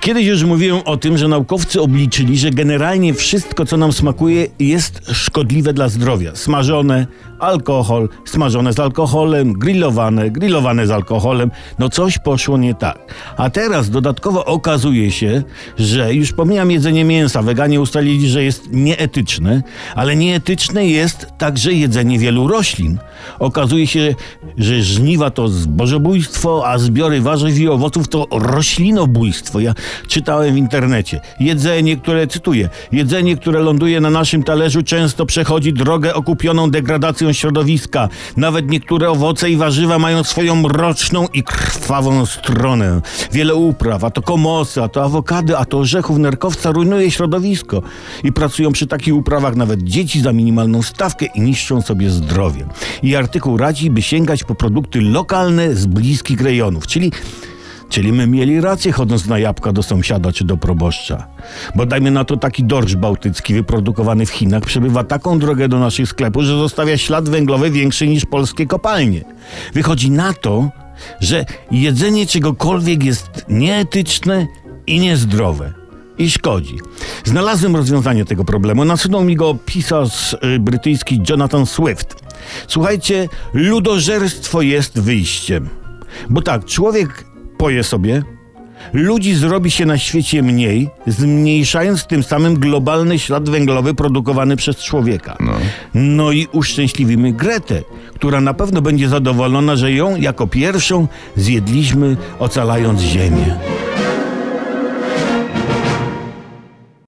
Kiedyś już mówiłem o tym, że naukowcy obliczyli, że generalnie wszystko, co nam smakuje, jest szkodliwe dla zdrowia. Smażone, alkohol, smażone z alkoholem, grillowane, grillowane z alkoholem. No coś poszło nie tak. A teraz dodatkowo okazuje się, że już pomijam jedzenie mięsa, weganie ustalili, że jest nieetyczne, ale nieetyczne jest także jedzenie wielu roślin. Okazuje się, że żniwa to zbożobójstwo, a zbiory warzyw i owoców to roślinobójstwo. Ja czytałem w internecie. Jedzenie, które, cytuję, jedzenie, które ląduje na naszym talerzu często przechodzi drogę okupioną degradacją środowiska. Nawet niektóre owoce i warzywa mają swoją mroczną i krwawą stronę. Wiele upraw, a to komosy, a to awokady, a to orzechów nerkowca rujnuje środowisko. I pracują przy takich uprawach nawet dzieci za minimalną stawkę i niszczą sobie zdrowie. I artykuł radzi, by sięgać po produkty lokalne z bliskich rejonów, czyli Czyli my mieli rację chodząc na jabłka do sąsiada czy do proboszcza. Bo dajmy na to taki dorsz bałtycki wyprodukowany w Chinach przebywa taką drogę do naszych sklepów, że zostawia ślad węglowy większy niż polskie kopalnie. Wychodzi na to, że jedzenie czegokolwiek jest nieetyczne i niezdrowe. I szkodzi. Znalazłem rozwiązanie tego problemu. Nasunął mi go pisarz y, brytyjski Jonathan Swift. Słuchajcie, ludożerstwo jest wyjściem. Bo tak, człowiek poje sobie, ludzi zrobi się na świecie mniej, zmniejszając tym samym globalny ślad węglowy produkowany przez człowieka. No. No i uszczęśliwimy Gretę, która na pewno będzie zadowolona, że ją jako pierwszą zjedliśmy, ocalając Ziemię.